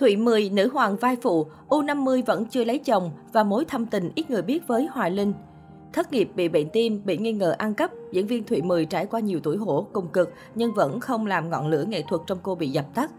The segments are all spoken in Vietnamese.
Thụy 10, nữ hoàng vai phụ, U50 vẫn chưa lấy chồng và mối thâm tình ít người biết với Hoài Linh. Thất nghiệp bị bệnh tim, bị nghi ngờ ăn cắp, diễn viên Thụy 10 trải qua nhiều tuổi hổ, cùng cực nhưng vẫn không làm ngọn lửa nghệ thuật trong cô bị dập tắt.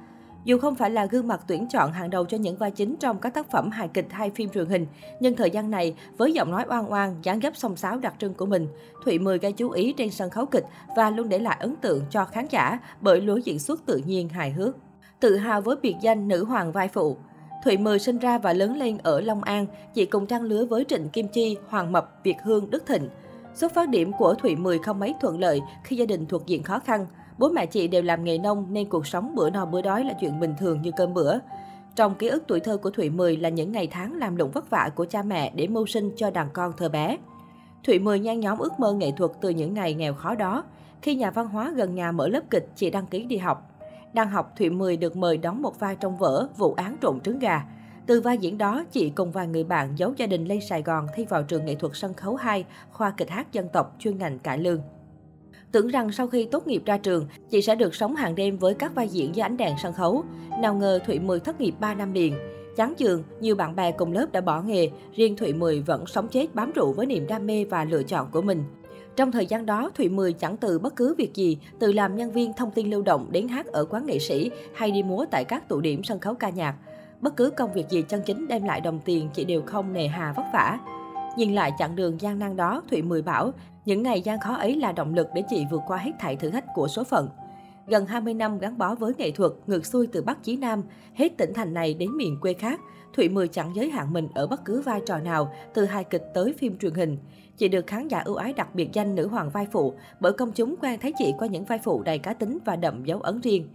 Dù không phải là gương mặt tuyển chọn hàng đầu cho những vai chính trong các tác phẩm hài kịch hay phim truyền hình, nhưng thời gian này, với giọng nói oan oan, dáng dấp song sáo đặc trưng của mình, Thụy Mười gây chú ý trên sân khấu kịch và luôn để lại ấn tượng cho khán giả bởi lối diễn xuất tự nhiên hài hước. Tự hào với biệt danh nữ hoàng vai phụ, Thụy Mười sinh ra và lớn lên ở Long An, chị cùng trang lứa với Trịnh Kim Chi, Hoàng Mập, Việt Hương, Đức Thịnh. Xuất phát điểm của Thụy Mười không mấy thuận lợi khi gia đình thuộc diện khó khăn. Bố mẹ chị đều làm nghề nông nên cuộc sống bữa no bữa đói là chuyện bình thường như cơm bữa. Trong ký ức tuổi thơ của Thụy Mười là những ngày tháng làm lụng vất vả của cha mẹ để mưu sinh cho đàn con thơ bé. Thụy Mười nhan nhóm ước mơ nghệ thuật từ những ngày nghèo khó đó. Khi nhà văn hóa gần nhà mở lớp kịch, chị đăng ký đi học. Đang học, Thụy Mười được mời đóng một vai trong vở Vụ án trộn trứng gà. Từ vai diễn đó, chị cùng vài người bạn giấu gia đình lên Sài Gòn thi vào trường nghệ thuật sân khấu 2, khoa kịch hát dân tộc chuyên ngành cải lương. Tưởng rằng sau khi tốt nghiệp ra trường, chị sẽ được sống hàng đêm với các vai diễn dưới ánh đèn sân khấu. Nào ngờ Thụy Mười thất nghiệp 3 năm liền. Chán trường, nhiều bạn bè cùng lớp đã bỏ nghề, riêng Thụy Mười vẫn sống chết bám trụ với niềm đam mê và lựa chọn của mình. Trong thời gian đó, Thụy Mười chẳng từ bất cứ việc gì, từ làm nhân viên thông tin lưu động đến hát ở quán nghệ sĩ hay đi múa tại các tụ điểm sân khấu ca nhạc. Bất cứ công việc gì chân chính đem lại đồng tiền, chị đều không nề hà vất vả. Nhìn lại chặng đường gian nan đó, Thụy Mười bảo, những ngày gian khó ấy là động lực để chị vượt qua hết thảy thử thách của số phận. Gần 20 năm gắn bó với nghệ thuật, ngược xuôi từ Bắc chí Nam, hết tỉnh thành này đến miền quê khác, Thụy Mười chẳng giới hạn mình ở bất cứ vai trò nào, từ hài kịch tới phim truyền hình. Chị được khán giả ưu ái đặc biệt danh nữ hoàng vai phụ, bởi công chúng quen thấy chị qua những vai phụ đầy cá tính và đậm dấu ấn riêng.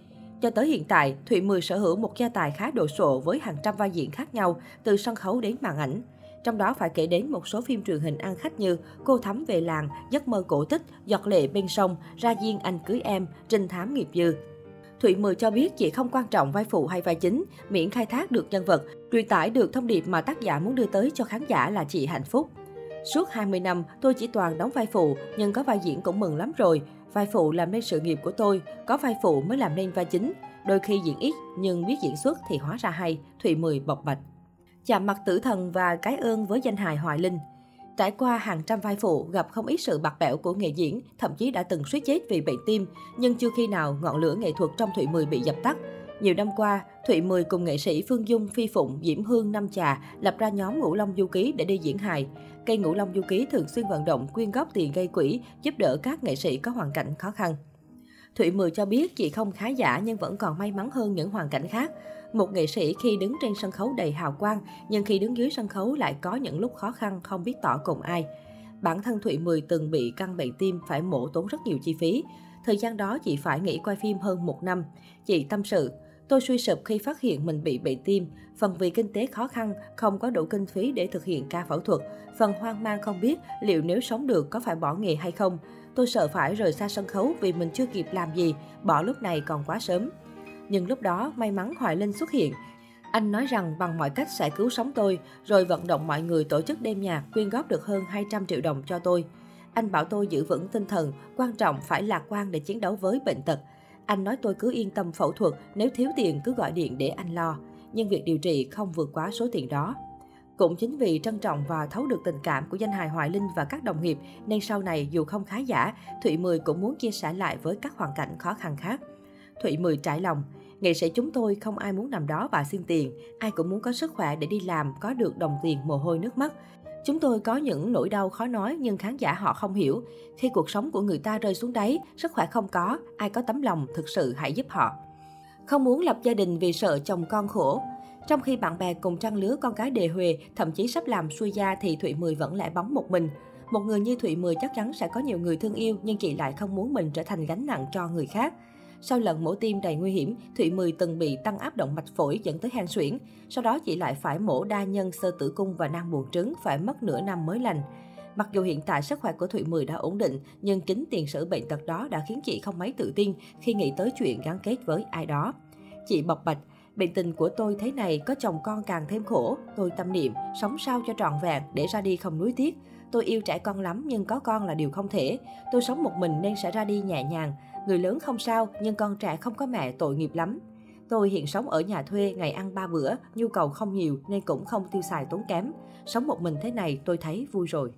Cho tới hiện tại, Thụy Mười sở hữu một gia tài khá đồ sộ với hàng trăm vai diễn khác nhau, từ sân khấu đến màn ảnh. Trong đó phải kể đến một số phim truyền hình ăn khách như Cô Thắm về làng, Giấc mơ cổ tích, Giọt lệ bên sông, Ra diên anh cưới em, Trinh thám nghiệp dư. Thụy Mười cho biết chị không quan trọng vai phụ hay vai chính, miễn khai thác được nhân vật, truyền tải được thông điệp mà tác giả muốn đưa tới cho khán giả là chị hạnh phúc. Suốt 20 năm, tôi chỉ toàn đóng vai phụ, nhưng có vai diễn cũng mừng lắm rồi. Vai phụ làm nên sự nghiệp của tôi, có vai phụ mới làm nên vai chính. Đôi khi diễn ít, nhưng biết diễn xuất thì hóa ra hay, Thụy Mười bộc bạch. Chạm mặt tử thần và cái ơn với danh hài Hoài Linh. Trải qua hàng trăm vai phụ, gặp không ít sự bạc bẽo của nghệ diễn, thậm chí đã từng suýt chết vì bệnh tim, nhưng chưa khi nào ngọn lửa nghệ thuật trong Thụy Mười bị dập tắt. Nhiều năm qua, Thụy Mười cùng nghệ sĩ Phương Dung, Phi Phụng, Diễm Hương, Năm Trà lập ra nhóm Ngũ Long Du Ký để đi diễn hài. Cây Ngũ Long Du Ký thường xuyên vận động quyên góp tiền gây quỹ, giúp đỡ các nghệ sĩ có hoàn cảnh khó khăn. Thụy Mười cho biết chị không khá giả nhưng vẫn còn may mắn hơn những hoàn cảnh khác. Một nghệ sĩ khi đứng trên sân khấu đầy hào quang, nhưng khi đứng dưới sân khấu lại có những lúc khó khăn không biết tỏ cùng ai. Bản thân Thụy Mười từng bị căn bệnh tim phải mổ tốn rất nhiều chi phí. Thời gian đó chị phải nghỉ quay phim hơn một năm. Chị tâm sự, Tôi suy sụp khi phát hiện mình bị bệnh tim, phần vì kinh tế khó khăn, không có đủ kinh phí để thực hiện ca phẫu thuật, phần hoang mang không biết liệu nếu sống được có phải bỏ nghề hay không. Tôi sợ phải rời xa sân khấu vì mình chưa kịp làm gì, bỏ lúc này còn quá sớm. Nhưng lúc đó may mắn Hoài Linh xuất hiện. Anh nói rằng bằng mọi cách sẽ cứu sống tôi, rồi vận động mọi người tổ chức đêm nhạc quyên góp được hơn 200 triệu đồng cho tôi. Anh bảo tôi giữ vững tinh thần, quan trọng phải lạc quan để chiến đấu với bệnh tật. Anh nói tôi cứ yên tâm phẫu thuật, nếu thiếu tiền cứ gọi điện để anh lo. Nhưng việc điều trị không vượt quá số tiền đó. Cũng chính vì trân trọng và thấu được tình cảm của danh hài Hoài Linh và các đồng nghiệp, nên sau này dù không khá giả, Thụy Mười cũng muốn chia sẻ lại với các hoàn cảnh khó khăn khác. Thụy Mười trải lòng, nghệ sĩ chúng tôi không ai muốn nằm đó và xin tiền, ai cũng muốn có sức khỏe để đi làm, có được đồng tiền mồ hôi nước mắt. Chúng tôi có những nỗi đau khó nói nhưng khán giả họ không hiểu. Khi cuộc sống của người ta rơi xuống đáy, sức khỏe không có, ai có tấm lòng thực sự hãy giúp họ. Không muốn lập gia đình vì sợ chồng con khổ. Trong khi bạn bè cùng trang lứa con cái đề huề, thậm chí sắp làm xuôi gia thì Thụy Mười vẫn lại bóng một mình. Một người như Thụy Mười chắc chắn sẽ có nhiều người thương yêu nhưng chị lại không muốn mình trở thành gánh nặng cho người khác. Sau lần mổ tim đầy nguy hiểm, Thụy Mười từng bị tăng áp động mạch phổi dẫn tới hen suyễn. Sau đó chị lại phải mổ đa nhân sơ tử cung và nang buồng trứng, phải mất nửa năm mới lành. Mặc dù hiện tại sức khỏe của Thụy Mười đã ổn định, nhưng chính tiền sử bệnh tật đó đã khiến chị không mấy tự tin khi nghĩ tới chuyện gắn kết với ai đó. Chị bộc bạch, bệnh tình của tôi thế này có chồng con càng thêm khổ. Tôi tâm niệm, sống sao cho trọn vẹn để ra đi không nuối tiếc. Tôi yêu trẻ con lắm nhưng có con là điều không thể. Tôi sống một mình nên sẽ ra đi nhẹ nhàng. Người lớn không sao, nhưng con trẻ không có mẹ tội nghiệp lắm. Tôi hiện sống ở nhà thuê, ngày ăn ba bữa, nhu cầu không nhiều nên cũng không tiêu xài tốn kém. Sống một mình thế này tôi thấy vui rồi.